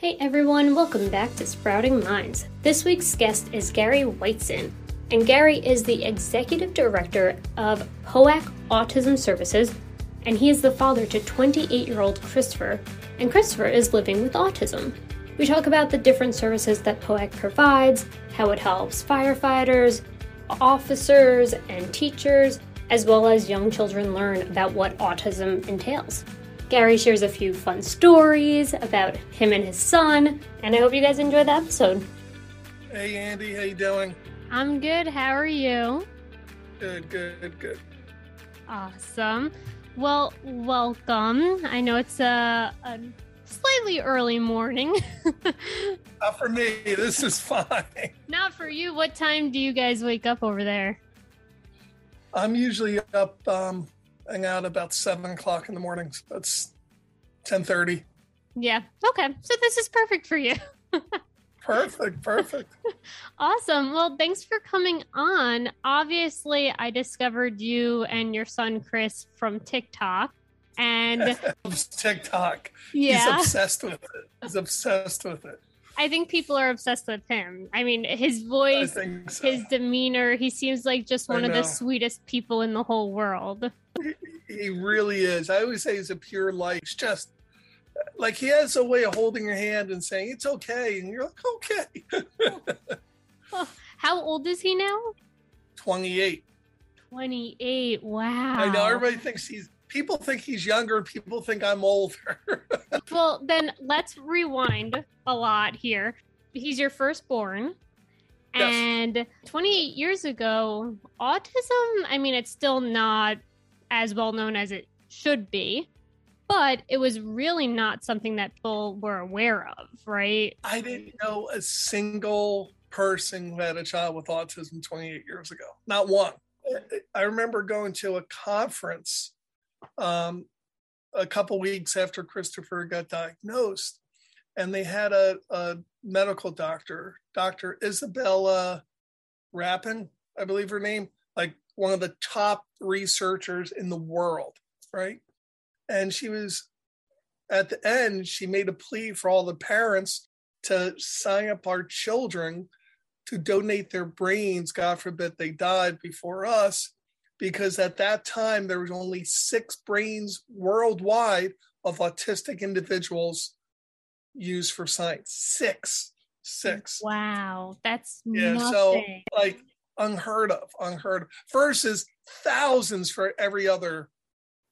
Hey everyone, welcome back to Sprouting Minds. This week's guest is Gary Weitzen, and Gary is the executive director of POAC Autism Services, and he is the father to 28 year old Christopher, and Christopher is living with autism. We talk about the different services that POAC provides, how it helps firefighters, officers, and teachers, as well as young children learn about what autism entails. Gary shares a few fun stories about him and his son, and I hope you guys enjoy the episode. Hey Andy, how you doing? I'm good. How are you? Good, good, good. Awesome. Well, welcome. I know it's a, a slightly early morning. Not for me. This is fine. Not for you. What time do you guys wake up over there? I'm usually up um, hang out about seven o'clock in the mornings. That's ten thirty. Yeah. Okay. So this is perfect for you. perfect. Perfect. awesome. Well, thanks for coming on. Obviously, I discovered you and your son Chris from TikTok. And TikTok. Yeah. He's obsessed with it. He's obsessed with it. I think people are obsessed with him. I mean, his voice, so. his demeanor, he seems like just one of the sweetest people in the whole world. He, he, really is. I always say he's a pure light. It's just like he has a way of holding your hand and saying, It's okay. And you're like, Okay. oh, how old is he now? 28. 28. Wow. I know everybody thinks he's people think he's younger people think i'm older. Well then let's rewind a lot here. He's your firstborn. Yes. and 28 years ago autism i mean it's still not as well known as it should be but it was really not something that people were aware of right? I didn't know a single person who had a child with autism 28 years ago. Not one. I remember going to a conference um, a couple weeks after Christopher got diagnosed, and they had a, a medical doctor, Dr. Isabella Rapin, I believe her name, like one of the top researchers in the world, right? And she was at the end, she made a plea for all the parents to sign up our children to donate their brains, God forbid they died before us, because at that time there was only six brains worldwide of autistic individuals used for science. Six, six. Wow, that's yeah. Nothing. So like unheard of, unheard of. Versus thousands for every other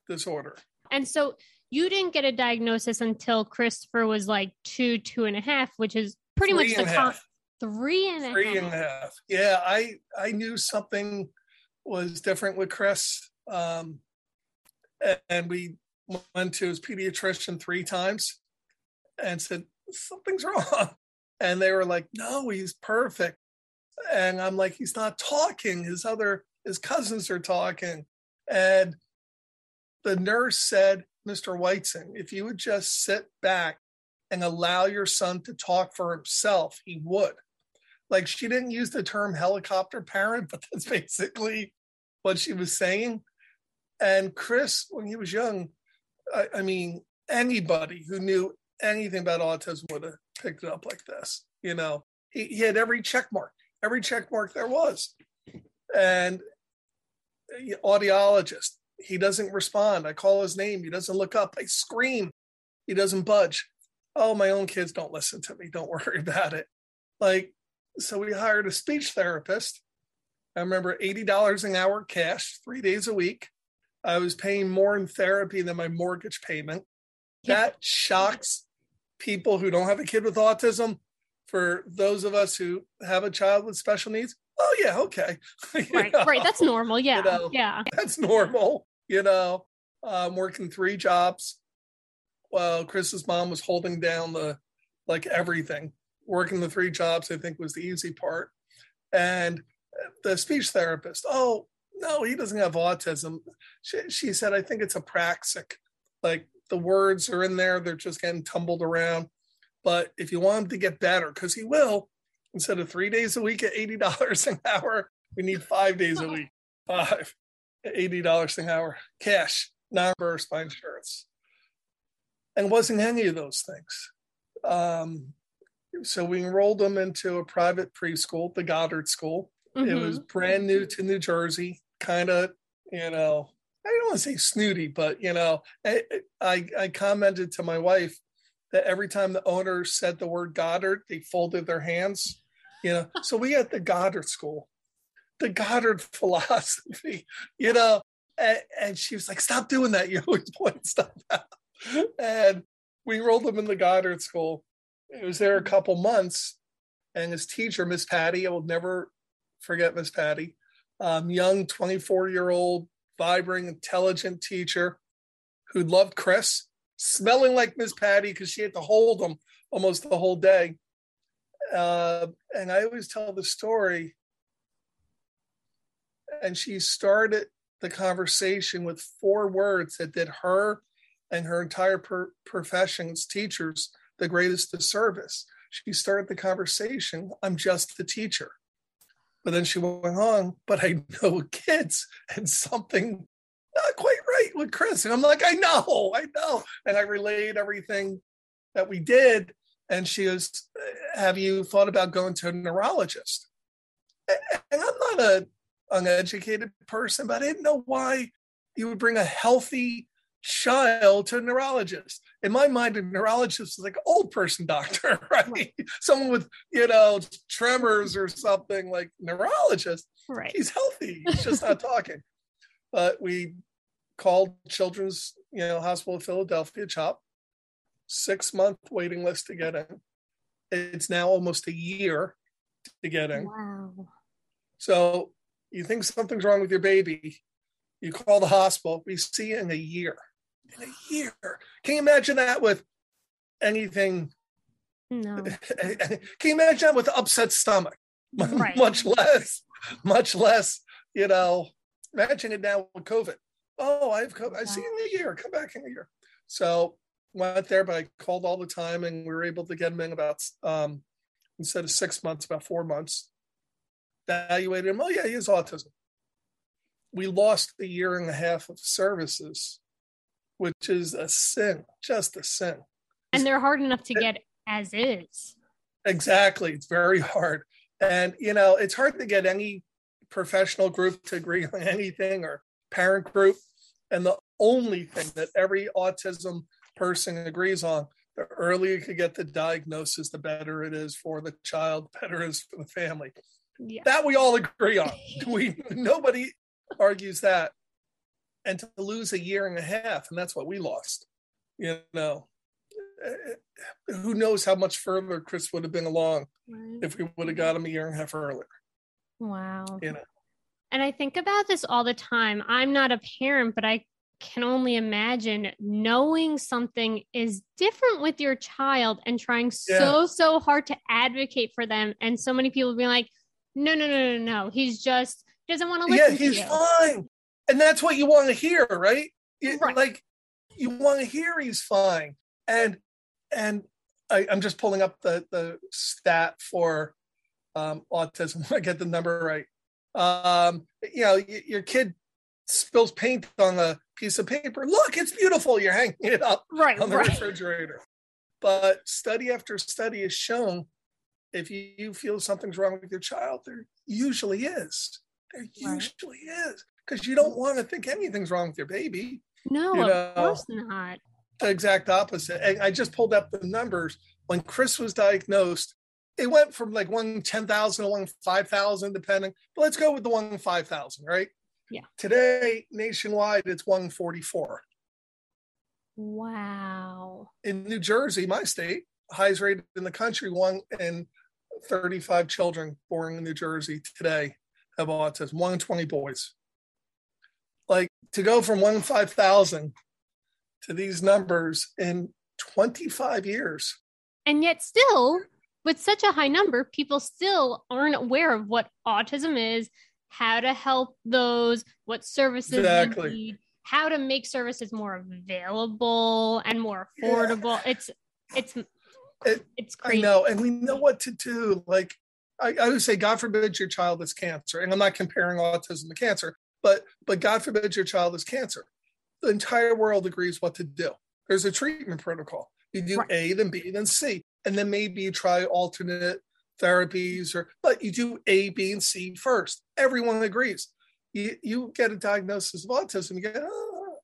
disorder. And so you didn't get a diagnosis until Christopher was like two, two and a half, which is pretty three much the top. Three and a three half. and a half. Yeah, I I knew something was different with Chris. Um, and we went to his pediatrician three times and said, Something's wrong. And they were like, No, he's perfect. And I'm like, He's not talking. His other, his cousins are talking. And the nurse said, Mr. Weitzen, if you would just sit back and allow your son to talk for himself, he would. Like she didn't use the term helicopter parent, but that's basically what she was saying. And Chris, when he was young, I, I mean, anybody who knew anything about autism would have picked it up like this. You know, he, he had every check mark, every check mark there was. And uh, audiologist, he doesn't respond. I call his name. He doesn't look up. I scream. He doesn't budge. Oh, my own kids don't listen to me. Don't worry about it. Like, so we hired a speech therapist I remember $80 an hour cash, three days a week. I was paying more in therapy than my mortgage payment. That shocks people who don't have a kid with autism. For those of us who have a child with special needs, oh yeah, okay. right, know? right. That's normal. Yeah, you know, yeah. That's normal. You know, I'm working three jobs while Chris's mom was holding down the like everything. Working the three jobs, I think, was the easy part. And the speech therapist, oh, no, he doesn't have autism. She, she said, I think it's apraxic. Like the words are in there, they're just getting tumbled around. But if you want him to get better, because he will, instead of three days a week at $80 an hour, we need five days a week, five at $80 an hour, cash, non reimbursed by insurance. And wasn't any of those things. Um, so we enrolled him into a private preschool, the Goddard School. Mm-hmm. It was brand new to New Jersey, kind of, you know, I don't want to say snooty, but you know, I, I, I commented to my wife that every time the owner said the word Goddard, they folded their hands. You know, so we at the Goddard School, the Goddard philosophy, you know, and, and she was like, "Stop doing that! You always point stuff out." And we enrolled him in the Goddard School. He was there a couple months, and his teacher, Miss Patty, I will never forget Miss Patty, um, young 24 year old, vibrant, intelligent teacher who loved Chris, smelling like Miss Patty because she had to hold him almost the whole day. Uh, and I always tell the story. And she started the conversation with four words that did her and her entire per- profession's teachers the greatest disservice. She started the conversation, I'm just the teacher. But then she went on, but I know kids and something not quite right with Chris. And I'm like, I know, I know. And I relayed everything that we did. And she goes, Have you thought about going to a neurologist? And I'm not a uneducated person, but I didn't know why you would bring a healthy child to a neurologist. In my mind, a neurologist is like an old person doctor, right? right? Someone with, you know, tremors or something like neurologist. Right. He's healthy. He's just not talking. But we called Children's, you know, Hospital of Philadelphia, CHOP, six month waiting list to get in. It's now almost a year to get in. Wow. So you think something's wrong with your baby, you call the hospital, we see you in a year. In a year. Can you imagine that with anything? No. Can you imagine that with upset stomach? Right. much less, much less, you know, imagine it now with COVID. Oh, I've come, I see you in a year. Come back in a year. So went there, but I called all the time and we were able to get him in about um, instead of six months, about four months. Evaluated him. Oh yeah, he has autism. We lost a year and a half of services, which is a sin, just a sin. And they're hard enough to eh get as is. Exactly. It's very hard. And you know, it's hard to get any professional group to agree on anything or parent group. And the only thing that every autism person agrees on the earlier you can get the diagnosis, the better it is for the child, better it is for the family. Yeah. That we all agree on. we nobody argues that. And to lose a year and a half, and that's what we lost. You know, eh, who knows how much further Chris would have been along right. if we would have got him a year and a half earlier. Wow. You know. And I think about this all the time. I'm not a parent, but I can only imagine knowing something is different with your child and trying yeah. so so hard to advocate for them and so many people being like no no no no no he's just doesn't want to listen yeah he's to fine and that's what you want to hear right? It, right. like you want to hear he's fine and and I, am just pulling up the the stat for um, autism i get the number right um, you know your kid spills paint on a piece of paper. Look, it's beautiful. You're hanging it up right, on the right. refrigerator. But study after study has shown if you feel something's wrong with your child, there usually is. There usually right. is. Because you don't want to think anything's wrong with your baby. No, you know? of course not. The exact opposite. And I just pulled up the numbers. When Chris was diagnosed, it went from like one 10,000 to one 5,000, depending. But let's go with the one 5,000, right? Yeah. Today, nationwide, it's 144. Wow. In New Jersey, my state, highest rate in the country, one in 35 children born in New Jersey today have autism, one in 20 boys. Like to go from one in 5,000 to these numbers in 25 years. And yet, still, with such a high number, people still aren't aware of what autism is, how to help those, what services exactly. need, how to make services more available and more affordable. Yeah. It's it's it, it's crazy. I know, and we know what to do. Like I, I would say, God forbid your child has cancer, and I'm not comparing autism to cancer, but but God forbid your child has cancer. The entire world agrees what to do. There's a treatment protocol. You do right. A, then B, then C. and then maybe you try alternate therapies or but you do A, B, and C first. Everyone agrees. You you get a diagnosis of autism, you get oh,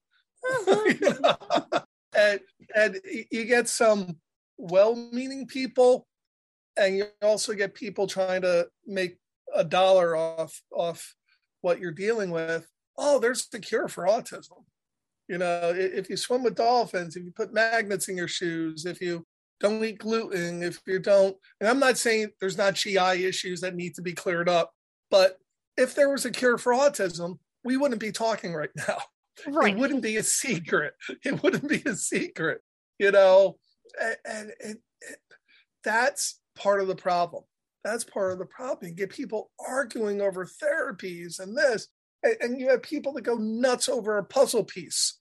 and and you get some well-meaning people, and you also get people trying to make a dollar off off what you're dealing with. Oh, there's the cure for autism. You know, if you swim with dolphins, if you put magnets in your shoes, if you don't eat gluten, if you don't, and I'm not saying there's not GI issues that need to be cleared up, but if there was a cure for autism, we wouldn't be talking right now. Right. It wouldn't be a secret. It wouldn't be a secret, you know, and, and it, that's part of the problem. That's part of the problem. You get people arguing over therapies and this, and, and you have people that go nuts over a puzzle piece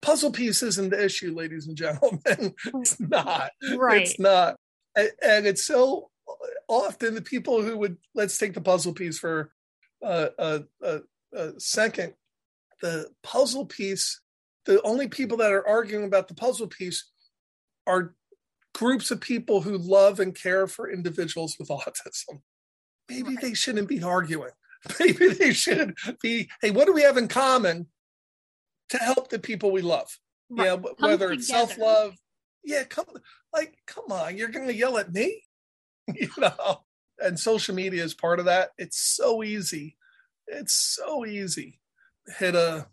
puzzle piece isn't the issue, ladies and gentlemen. it's not. Right. It's not. And, and, it's so often the people who would let's take the puzzle piece for uh, a, a, a second. The puzzle piece. The only people that are arguing about the puzzle piece are groups of people who love and care for individuals with autism. Maybe right. they shouldn't be arguing. Maybe they should be, hey, what do we have in common? to help the people we love. Right. Yeah, whether it's self love. Yeah, come like come on, you're gonna yell at me, you know. And social media is part of that. It's so easy. It's so easy. Hit a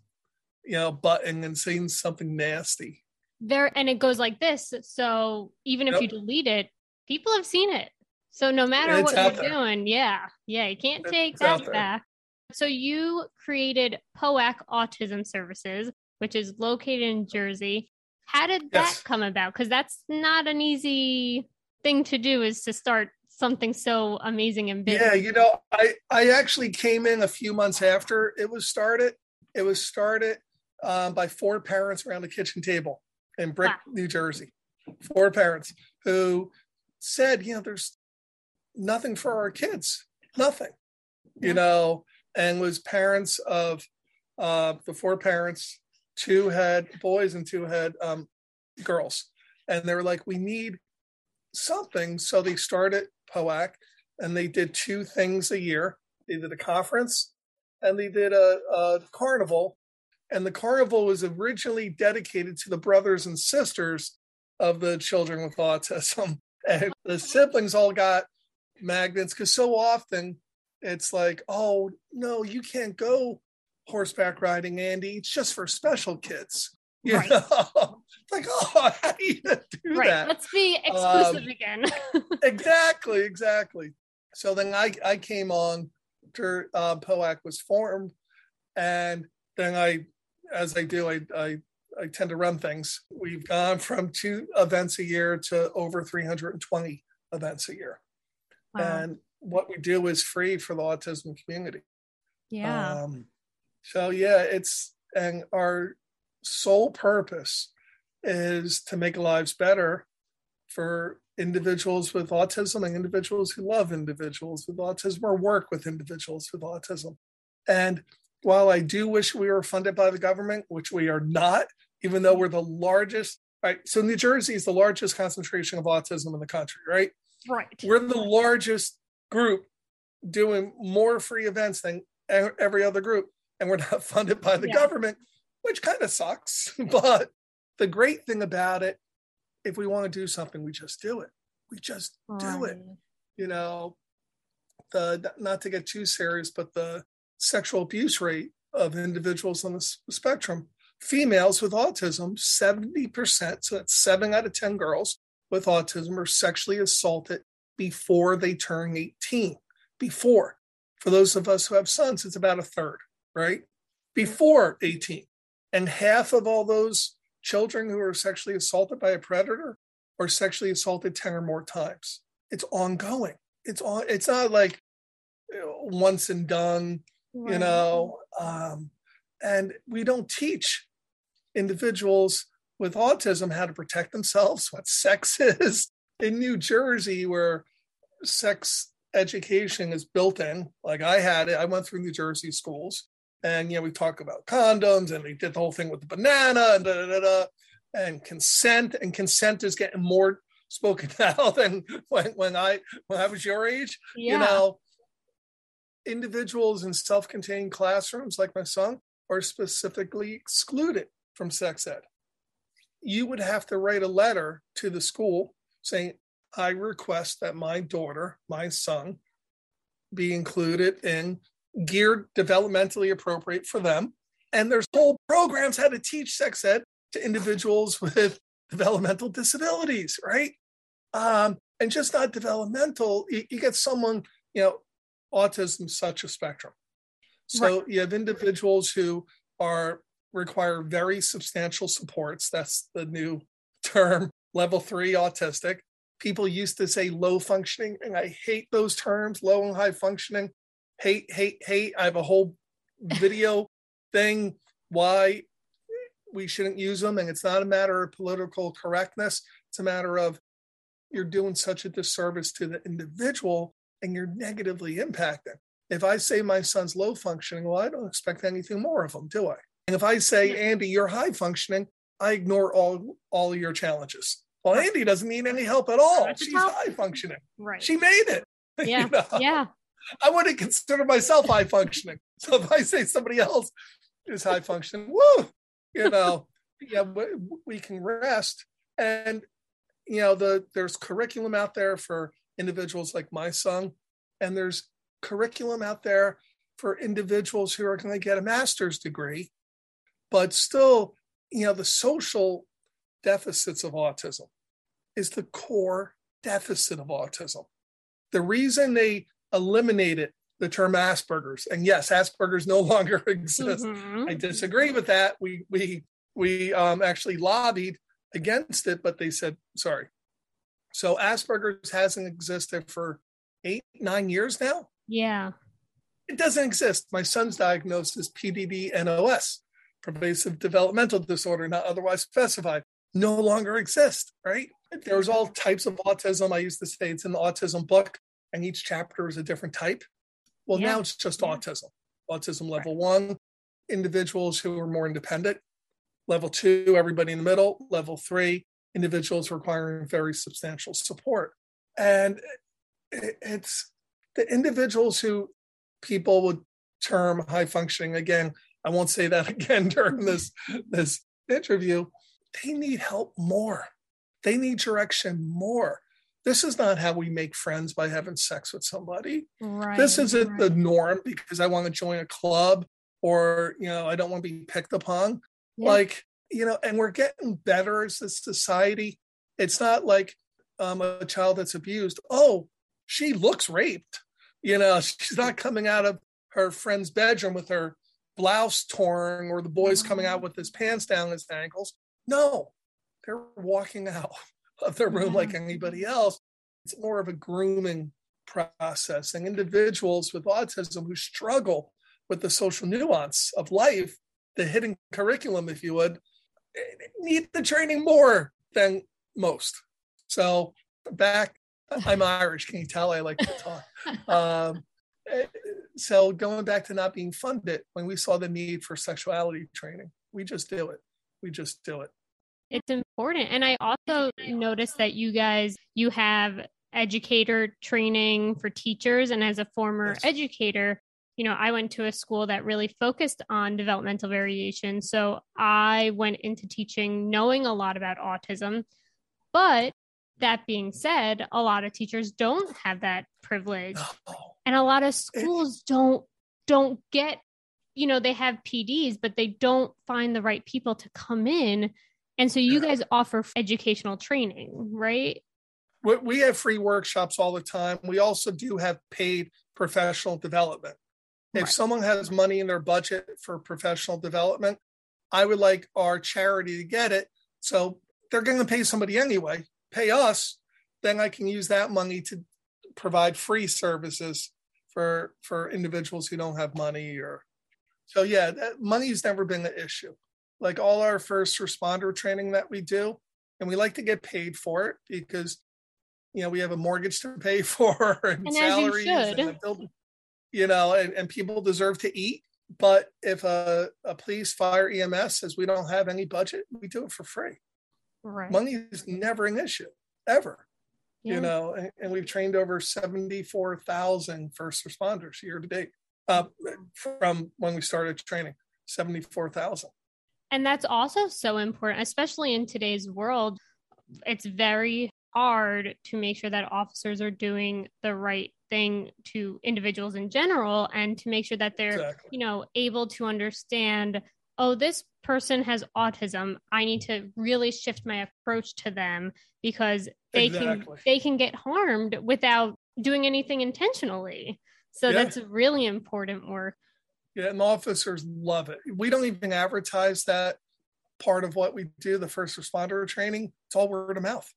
you know button and saying something nasty. There and it goes like this. So even if yep. you delete it, people have seen it. So no matter what you're there. doing, yeah, yeah, you can't take it's that back. So you created POAC Autism Services, which is located in Jersey. How did that yes. come about? Because that's not an easy thing to do is to start something so amazing and big. Yeah, you know, I I actually came in a few months after it was started. It was started um, by four parents around the kitchen table in Brick, wow. New Jersey. Four parents who said, you know, there's nothing for our kids, nothing. You know, and was parents of uh, the four parents. Two had boys and two had um, girls, and they were like, "We need something." So they started POAC, and they did two things a year. They did a conference, and they did a, a carnival. And the carnival was originally dedicated to the brothers and sisters of the children with autism. And the siblings all got magnets because so often it's like, oh no, you can't go horseback riding, Andy. It's just for special kids. You right. know? like, oh, how do you do right. that? Let's be exclusive um, again. exactly, exactly. So then I, I came on after uh, POAC was formed, and then I, as I do, I, I I tend to run things. We've gone from two events a year to over 320 events a year. Wow. And what we do is free for the autism community. Yeah. Um, so yeah, it's and our sole purpose is to make lives better for individuals with autism and individuals who love individuals with autism or work with individuals with autism. And while I do wish we were funded by the government, which we are not, even though we're the largest, right? So New Jersey is the largest concentration of autism in the country, right? Right. We're the largest group doing more free events than every other group and we're not funded by the yeah. government which kind of sucks but the great thing about it if we want to do something we just do it we just do it you know the not to get too serious but the sexual abuse rate of individuals on the spectrum females with autism 70% so that's 7 out of 10 girls with autism are sexually assaulted before they turn 18. Before. For those of us who have sons, it's about a third, right? Before 18. And half of all those children who are sexually assaulted by a predator are sexually assaulted 10 or more times. It's ongoing. It's on it's not like you know, once and done, right. you know. Um, and we don't teach individuals with autism how to protect themselves, what sex is, in New Jersey where sex education is built in, like I had it, I went through New Jersey schools and, you know, we talk about condoms and we did the whole thing with the banana and da, da, da, da, and consent and consent is getting more spoken now than when, when I when I was your age. Yeah. You know, individuals in self-contained classrooms like my son are specifically excluded from sex ed. You would have to write a letter to the school saying, I request that my daughter, my son, be included in geared developmentally appropriate for them. And there's whole programs how to teach sex ed to individuals with developmental disabilities, right? Um, and just not developmental. You, you, get someone, you know, autism such a spectrum. So right. you have individuals who are require very substantial supports. That's the new term, level three autistic. People used to say low functioning, and I hate those terms, low and high functioning. Hate, hate, hate. I have a whole video thing why we shouldn't use them. And it's not a matter of political correctness. It's a matter of you're doing such a disservice to the individual and you're negatively impacting. If I say my son's low functioning, well, I don't expect anything more of him, do I? And if I say, Andy, you're high functioning, I ignore all all of your challenges. Well, Andy doesn't need any help at all. She's high functioning. Right. She made it. Yeah. you know? Yeah. I wouldn't consider myself high functioning. So if I say somebody else is high functioning, woo, you know, yeah, we can rest. And you know, the there's curriculum out there for individuals like my son, and there's curriculum out there for individuals who are going to get a master's degree, but still, you know, the social deficits of autism is the core deficit of autism. The reason they eliminated the term Asperger's, and yes, Asperger's no longer exists. Mm-hmm. I disagree with that. We we we um, actually lobbied against it, but they said sorry. So Asperger's hasn't existed for eight nine years now. Yeah, it doesn't exist. My son's diagnosed as PDD NOS, pervasive developmental disorder, not otherwise specified, no longer exists, Right? There's all types of autism. I used to say it's in the autism book, and each chapter is a different type. Well, yeah. now it's just yeah. autism. Autism level right. one, individuals who are more independent. Level two, everybody in the middle. Level three, individuals requiring very substantial support. And it's the individuals who people would term high functioning. Again, I won't say that again during this this interview. They need help more. They need direction more this is not how we make friends by having sex with somebody. Right, this isn't right. the norm because I want to join a club or, you know, I don't want to be picked upon. Yeah. Like, you know, and we're getting better as a society. It's not like um, a child that's abused. Oh, she looks raped. You know, she's not coming out of her friend's bedroom with her blouse torn or the boy's coming out with his pants down his ankles. No, they're walking out of their room like anybody else. It's more of a grooming process. And individuals with autism who struggle with the social nuance of life, the hidden curriculum, if you would, need the training more than most. So back, I'm Irish. Can you tell I like to talk? Um, so going back to not being funded, when we saw the need for sexuality training, we just do it. We just do it. It's important. And I also noticed that you guys, you have educator training for teachers. And as a former yes. educator, you know, I went to a school that really focused on developmental variation. So I went into teaching knowing a lot about autism. But that being said, a lot of teachers don't have that privilege. And a lot of schools don't don't get, you know, they have PDs, but they don't find the right people to come in and so you guys offer educational training, right? We have free workshops all the time. We also do have paid professional development. If right. someone has money in their budget for professional development, I would like our charity to get it. So they're going to pay somebody anyway, pay us, then I can use that money to provide free services for for individuals who don't have money or so yeah, that, money's never been an issue like all our first responder training that we do and we like to get paid for it because you know we have a mortgage to pay for and, and salaries and build, you know and, and people deserve to eat but if a, a police fire ems says we don't have any budget we do it for free right money is never an issue ever. Yeah. You know, and, and we've trained over 74,000 first responders year to date uh, from when we started training, 74,000. And that's also so important, especially in today's world. It's very hard to make sure that officers are doing the right thing to individuals in general and to make sure that they're Exactly. you know able to understand oh this person has autism i need to really shift my approach to them because they can they can get harmed without doing anything intentionally so Yeah. that's really important work Yeah, and officers love it. We don't even advertise that part of what we do, the first responder training. It's all word of mouth.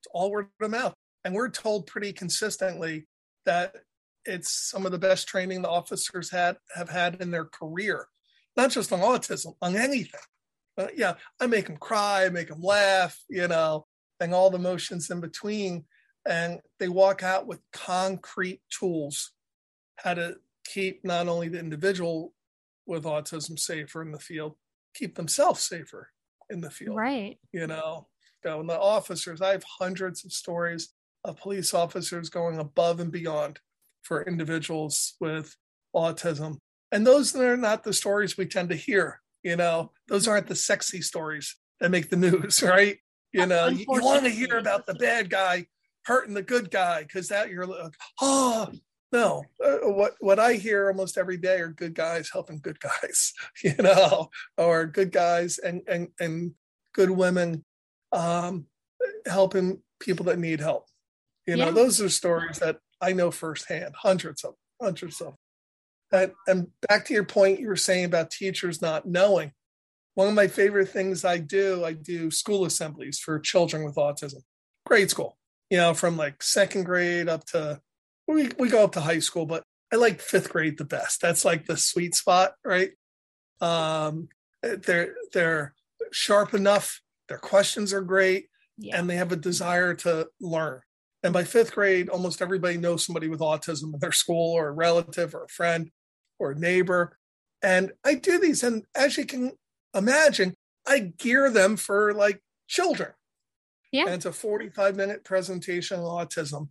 It's all word of mouth. And we're told pretty consistently that it's some of the best training the officers had have had in their career, not just on autism, on anything. But yeah, I make them cry, I make them laugh, you know, and all the motions in between. And they walk out with concrete tools how to keep not only the individual with autism safer in the field, keep themselves safer in the field. right You know, so and the officers, I have hundreds of stories of police officers going above and beyond for individuals with autism. And those are not the stories we tend to hear. You know, those aren't the sexy stories that make the news, right? You know, you, want to hear about the bad guy hurting the good guy because that you're like, oh, no. Uh, what what I hear almost every day are good guys helping good guys, you know, or good guys and and and good women um, helping people that need help. You know, Yeah. those are stories that I know firsthand, hundreds of hundreds of. And, and back to your point you were saying about teachers not knowing. One of my favorite things I do, I do school assemblies for children with autism, grade school, you know, from like second grade up to, we, we go up to high school, but I like fifth grade the best. That's like the sweet spot, right? Um, they're, they're sharp enough. Their questions are great yeah and they have a desire to learn. And by fifth grade, almost everybody knows somebody with autism in their school or a relative or a friend or a neighbor. And I do these, and as you can imagine, I gear them for like children. Yeah. And it's a 45 minute presentation on autism.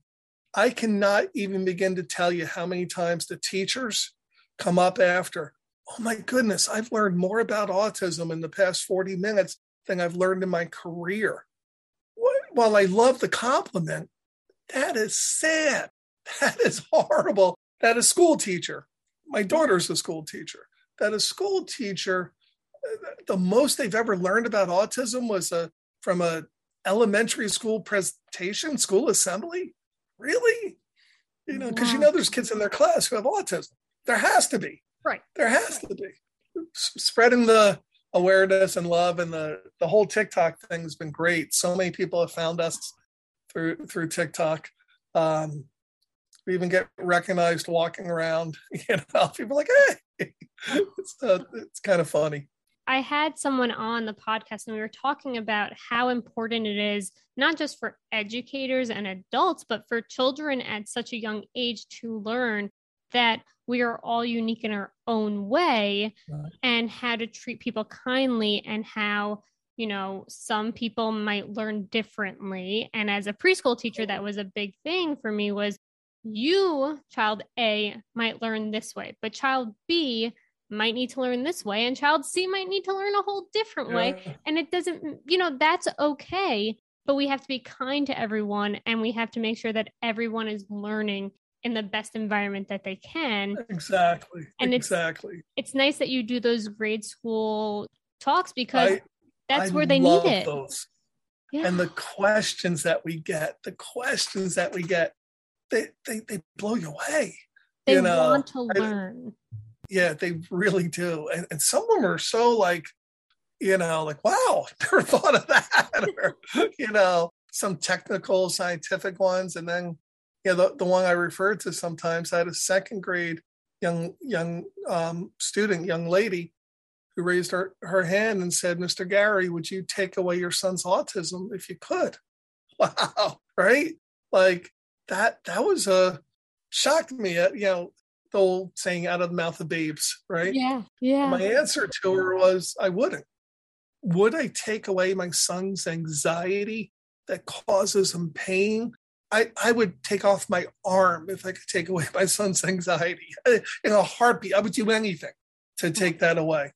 I cannot even begin to tell you how many times the teachers come up after, oh my goodness, I've learned more about autism in the past 40 minutes than I've learned in my career. Wh- While I love the compliment, that is sad. That is horrible. That a school teacher, my daughter's a school teacher, that a school teacher, the most they've ever learned about autism was a, from a elementary school presentation, school assembly. Really? You know, because you know there's kids in their class who have autism. There has to be. Right. There has to be. Spreading the awareness and love and the the whole TikTok thing has been great. So many people have found us through through TikTok. Um, we even get recognized walking around. You know, people are like, hey, it's uh, it's kind of funny. I had someone on the podcast and we were talking about how important it is, not just for educators and adults, but for children at such a young age to learn that we are all unique in our own way Right. and how to treat people kindly and how you know some people might learn differently and as a preschool teacher that was a big thing for me was you child a might learn this way but child b might need to learn this way and child c might need to learn a whole different way and it doesn't you know that's okay but we have to be kind to everyone and we have to make sure that everyone is learning in the best environment that they can Exactly. And it's- exactly. it's nice that you do those grade school talks because I- that's I where they need it Those. yeah. And the questions that we get, the questions that we get, they they, they blow you away. they you know, want to I- learn Yeah, they really do. And, and some of them are so like, you know, like, wow, never thought of that. or, you know, some technical scientific ones. And then, yeah, the, the one I referred to sometimes, I had a second grade young young um, student, young lady, who raised her, her hand and said, Mr. Gary, would you take away your son's autism if you could? Wow, right? Like that that was a shocked me at, you know, the old saying out of the mouth of babes, right? yeah yeah My answer to her was I wouldn't. Would I take away my son's anxiety that causes him pain, I, I would take off my arm if I could take away my son's anxiety. In a heartbeat, I would do anything to take that away.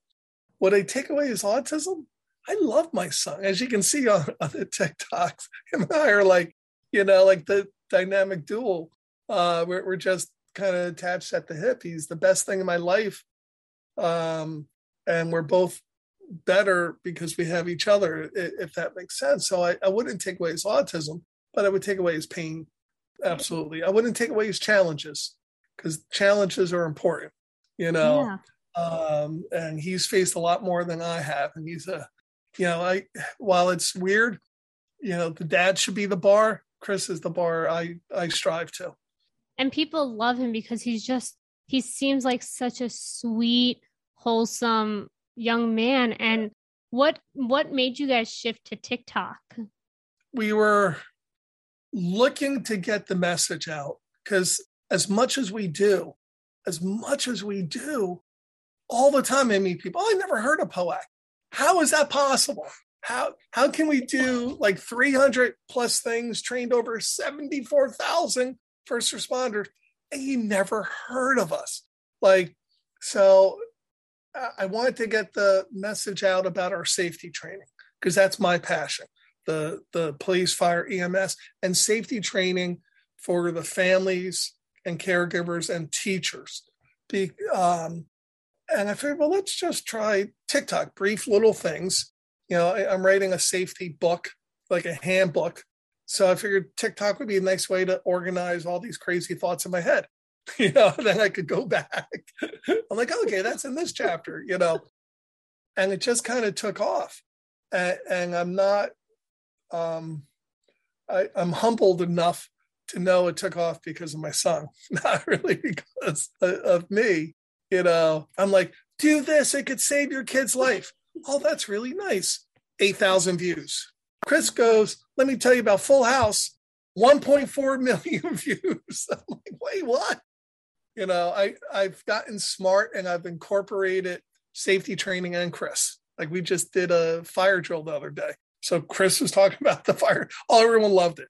Would I take away his autism? I love my son. As you can see on, on the TikToks, him and I are like, you know, like the dynamic duel. Uh, we're, we're just kind of attached at the hip. He's the best thing in my life. Um, and we're both better because we have each other, if that makes sense. So I, I wouldn't take away his autism, but I would take away his pain. Absolutely. I wouldn't take away his challenges because challenges are important, you know. Um, and he's faced a lot more than I have. And he's a, you know, I, while it's weird, you know, the dad should be the bar. Chris is the bar I, I strive to. And people love him because he's just, he seems like such a sweet, wholesome young man. And what, what made you guys shift to TikTok? We were looking to get the message out because as much as we do, as much as we do, all the time I meet people, oh, I never heard of POAC. How is that possible? How how can we do like 300 plus things, trained over 74,000 first responders, and you never heard of us? Like, so I wanted to get the message out about our safety training because that's my passion the the police, fire, EMS, and safety training for the families and caregivers and teachers. Be, um, and I figured, well, let's just try TikTok, brief little things. You know, I, I'm writing a safety book, like a handbook. So I figured TikTok would be a nice way to organize all these crazy thoughts in my head. You know, then I could go back. I'm like, okay, that's in this chapter, you know. And it just kind of took off. And, and I'm not um, I, I'm humbled enough to know it took off because of my son, not really because of me. You know, I'm like, do this, it could save your kid's life. Oh, that's really nice. 8,000 views. Chris goes, let me tell you about Full House, 1.4 million views. I'm like, wait, what? You know, I, I've gotten smart and I've incorporated safety training and Chris. Like we just did a fire drill the other day. So Chris was talking about the fire. All everyone loved it.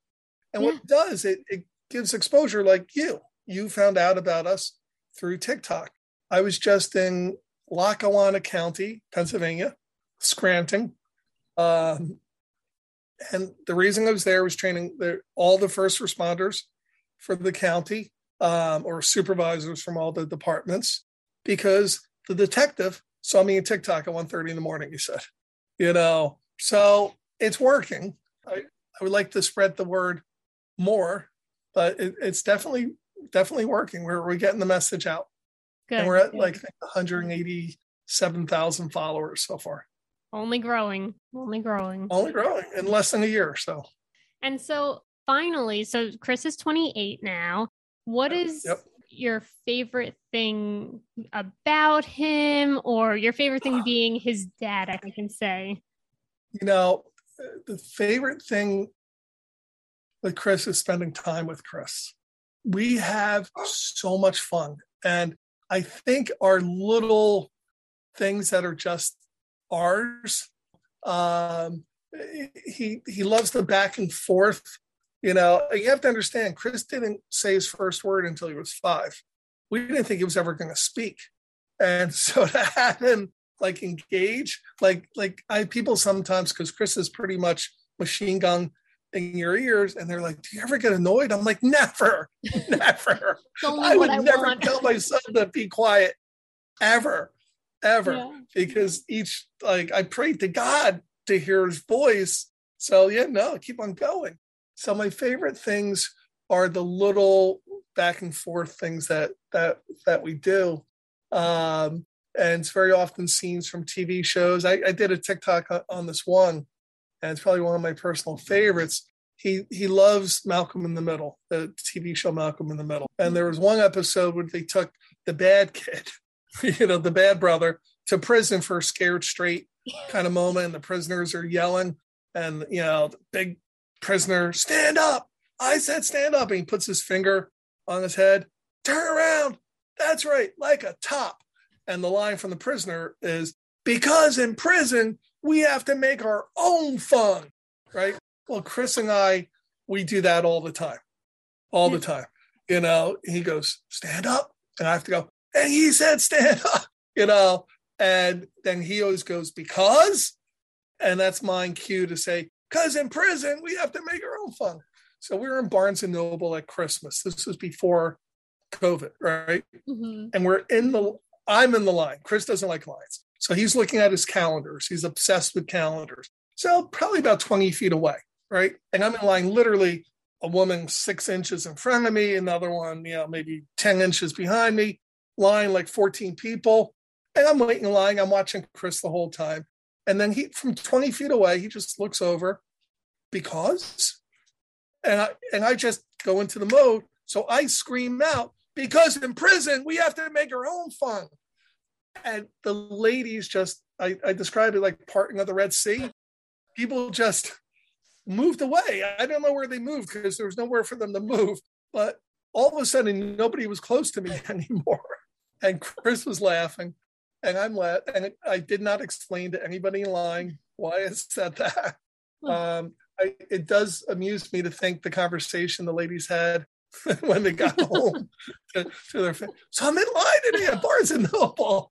And yeah. what it does, it, it gives exposure like you. You found out about us through TikTok. I was just in Lackawanna County, Pennsylvania, Scranton. Um, and the reason I was there was training the, all the first responders for the county um, or supervisors from all the departments because the detective saw me in TikTok at 1.30 in the morning, he said. You know, so it's working. I, I would like to spread the word more, but it, it's definitely definitely working. We're we're getting the message out. Good. And we're at like 187,000 followers so far. Only growing, only growing. Only growing in less than a year. So. And so finally, so Chris is 28 now. What is yep. your favorite thing about him or your favorite thing being his dad, I can say? You know, the favorite thing with Chris is spending time with Chris. We have so much fun. And I think our little things that are just ours, um, he he loves the back and forth. You know, you have to understand, Chris didn't say his first word until he was five. We didn't think he was ever going to speak. And so to have him like engage like like i people sometimes because chris is pretty much machine gun in your ears and they're like do you ever get annoyed i'm like never never i would I never want. tell my son to be quiet ever ever yeah. because each like i prayed to god to hear his voice so yeah no keep on going so my favorite things are the little back and forth things that that that we do um and it's very often scenes from TV shows. I, I did a TikTok on this one, and it's probably one of my personal favorites. He he loves Malcolm in the Middle, the TV show Malcolm in the Middle. And there was one episode where they took the bad kid, you know, the bad brother, to prison for a scared straight kind of moment. And the prisoners are yelling, and you know, the big prisoner, stand up. I said stand up. And he puts his finger on his head. Turn around. That's right, like a top. And the line from the prisoner is because in prison, we have to make our own fun, right? well, Chris and I, we do that all the time, all the time. You know, he goes, stand up. And I have to go, and he said, stand up, you know, and then he always goes, because, and that's my cue to say, because in prison, we have to make our own fun. So we were in Barnes and Noble at Christmas. This was before COVID, right? Mm-hmm. And we're in the, I'm in the line. Chris doesn't like lines. So he's looking at his calendars. He's obsessed with calendars. So probably about 20 feet away, right? And I'm in line literally a woman six inches in front of me, another one, you know, maybe 10 inches behind me, line like 14 people. And I'm waiting in line. I'm watching Chris the whole time. And then he, from 20 feet away, he just looks over because, and I, and I just go into the mode. So I scream out because in prison, we have to make our own fun. And the ladies just, I, I describe it like parting of the Red Sea. People just moved away. I don't know where they moved because there was nowhere for them to move. But all of a sudden, nobody was close to me anymore. And Chris was laughing, and I'm laughing. And I did not explain to anybody in line why I said that. Um, I, it does amuse me to think the conversation the ladies had when they got home to, to, their family. So I'm in line at Barnes and Noble,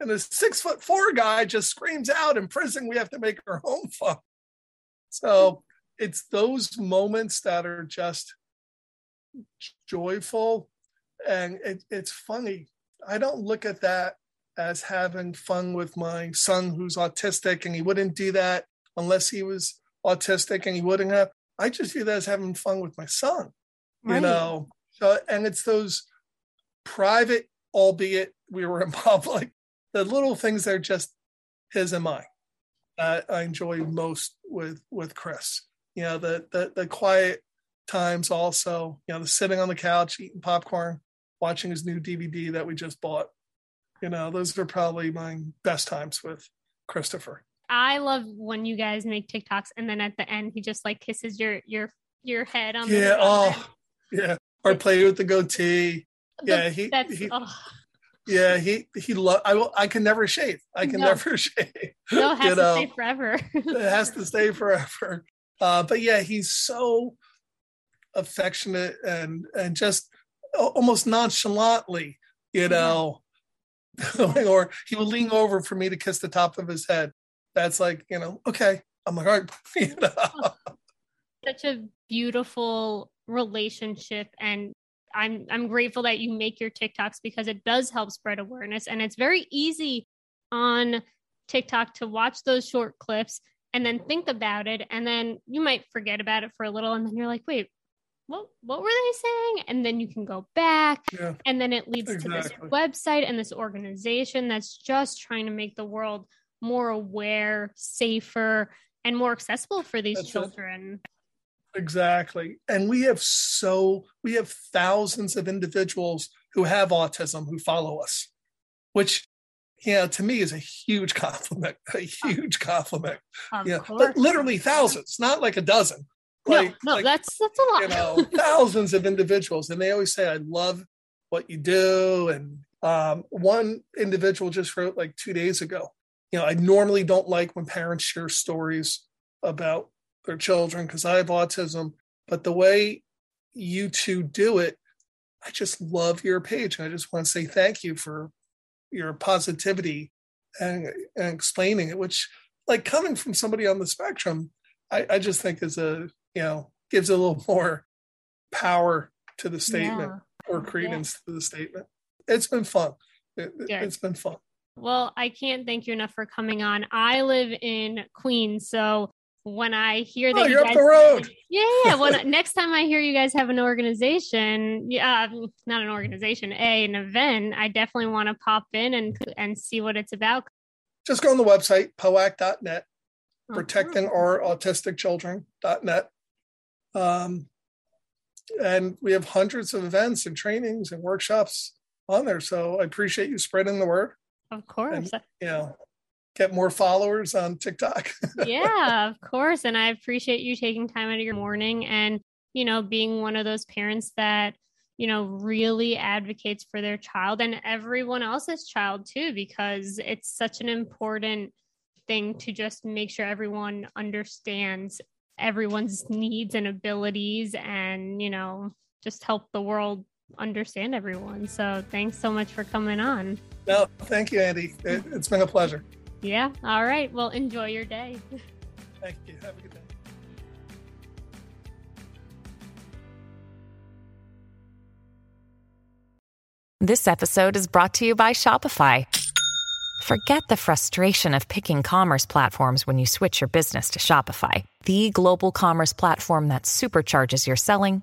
and a six foot four guy just screams out in prison, we have to make our home fun. So it's those moments that are just joyful and it, it's funny. I don't look at that as having fun with my son who's autistic and he wouldn't do that unless he was autistic and he wouldn't have. I just view that as having fun with my son, right. you know. So, and it's those private, albeit we were in public, the little things that are just his and mine. Uh, I enjoy most with with Chris. You know, the the the quiet times also. You know, the sitting on the couch eating popcorn, watching his new DVD that we just bought. You know, those are probably my best times with Christopher. I love when you guys make TikToks and then at the end he just like kisses your your your head on yeah, oh yeah. Or play with the goatee. The, yeah, he, he oh. Yeah, he he lo- I will I can never shave. I can no. never shave. No, it has you to know? stay forever. it has to stay forever. Uh, but yeah, he's so affectionate and and just almost nonchalantly, you know, yeah. or he will lean over for me to kiss the top of his head. That's like, you know, okay. I'm like, all right, you know. Such a beautiful relationship and I'm I'm grateful that you make your TikToks because it does help spread awareness and it's very easy on TikTok to watch those short clips and then think about it and then you might forget about it for a little and then you're like, "Wait, what what were they saying?" And then you can go back yeah, and then it leads exactly. to this website and this organization that's just trying to make the world more aware, safer, and more accessible for these that's children. It. Exactly. And we have so, we have thousands of individuals who have autism who follow us, which, you know, to me is a huge compliment, a huge compliment. Yeah, but literally thousands, not like a dozen. Like, no, no, like, that's that's a lot. You know, thousands of individuals, and they always say, "I love what you do." And um, one individual just wrote like two days ago. You know, I normally don't like when parents share stories about their children because I have autism. But the way you two do it, I just love your page. And I just want to say thank you for your positivity and, and explaining it, which, like, coming from somebody on the spectrum, I, I just think is a, you know, gives a little more power to the statement yeah. or credence yeah. to the statement. It's been fun. It, has been fun. Well, I can't thank you enough for coming on. I live in Queens, so when I hear that oh, you you're guys, up the road. Yeah, yeah. When next time I hear you guys have an organization, yeah, um, not an organization, a an event, I definitely want to pop in and and see what it's about. Just go on the website poac.net, oh, protecting our autistic children.net. Um, and we have hundreds of events and trainings and workshops on there. So I appreciate you spreading the word. Of course. And, you know, get more followers on TikTok. yeah, of course. And I appreciate you taking time out of your morning and, you know, being one of those parents that, you know, really advocates for their child and everyone else's child too, because it's such an important thing to just make sure everyone understands everyone's needs and abilities and, you know, just help the world understand everyone. So thanks so much for coming on. No, thank you, Andy. It, it's been a pleasure. Yeah. All right. Well, enjoy your day. Thank you. Have a good day. This episode is brought to you by Shopify. Forget the frustration of picking commerce platforms when you switch your business to Shopify, the global commerce platform that supercharges your selling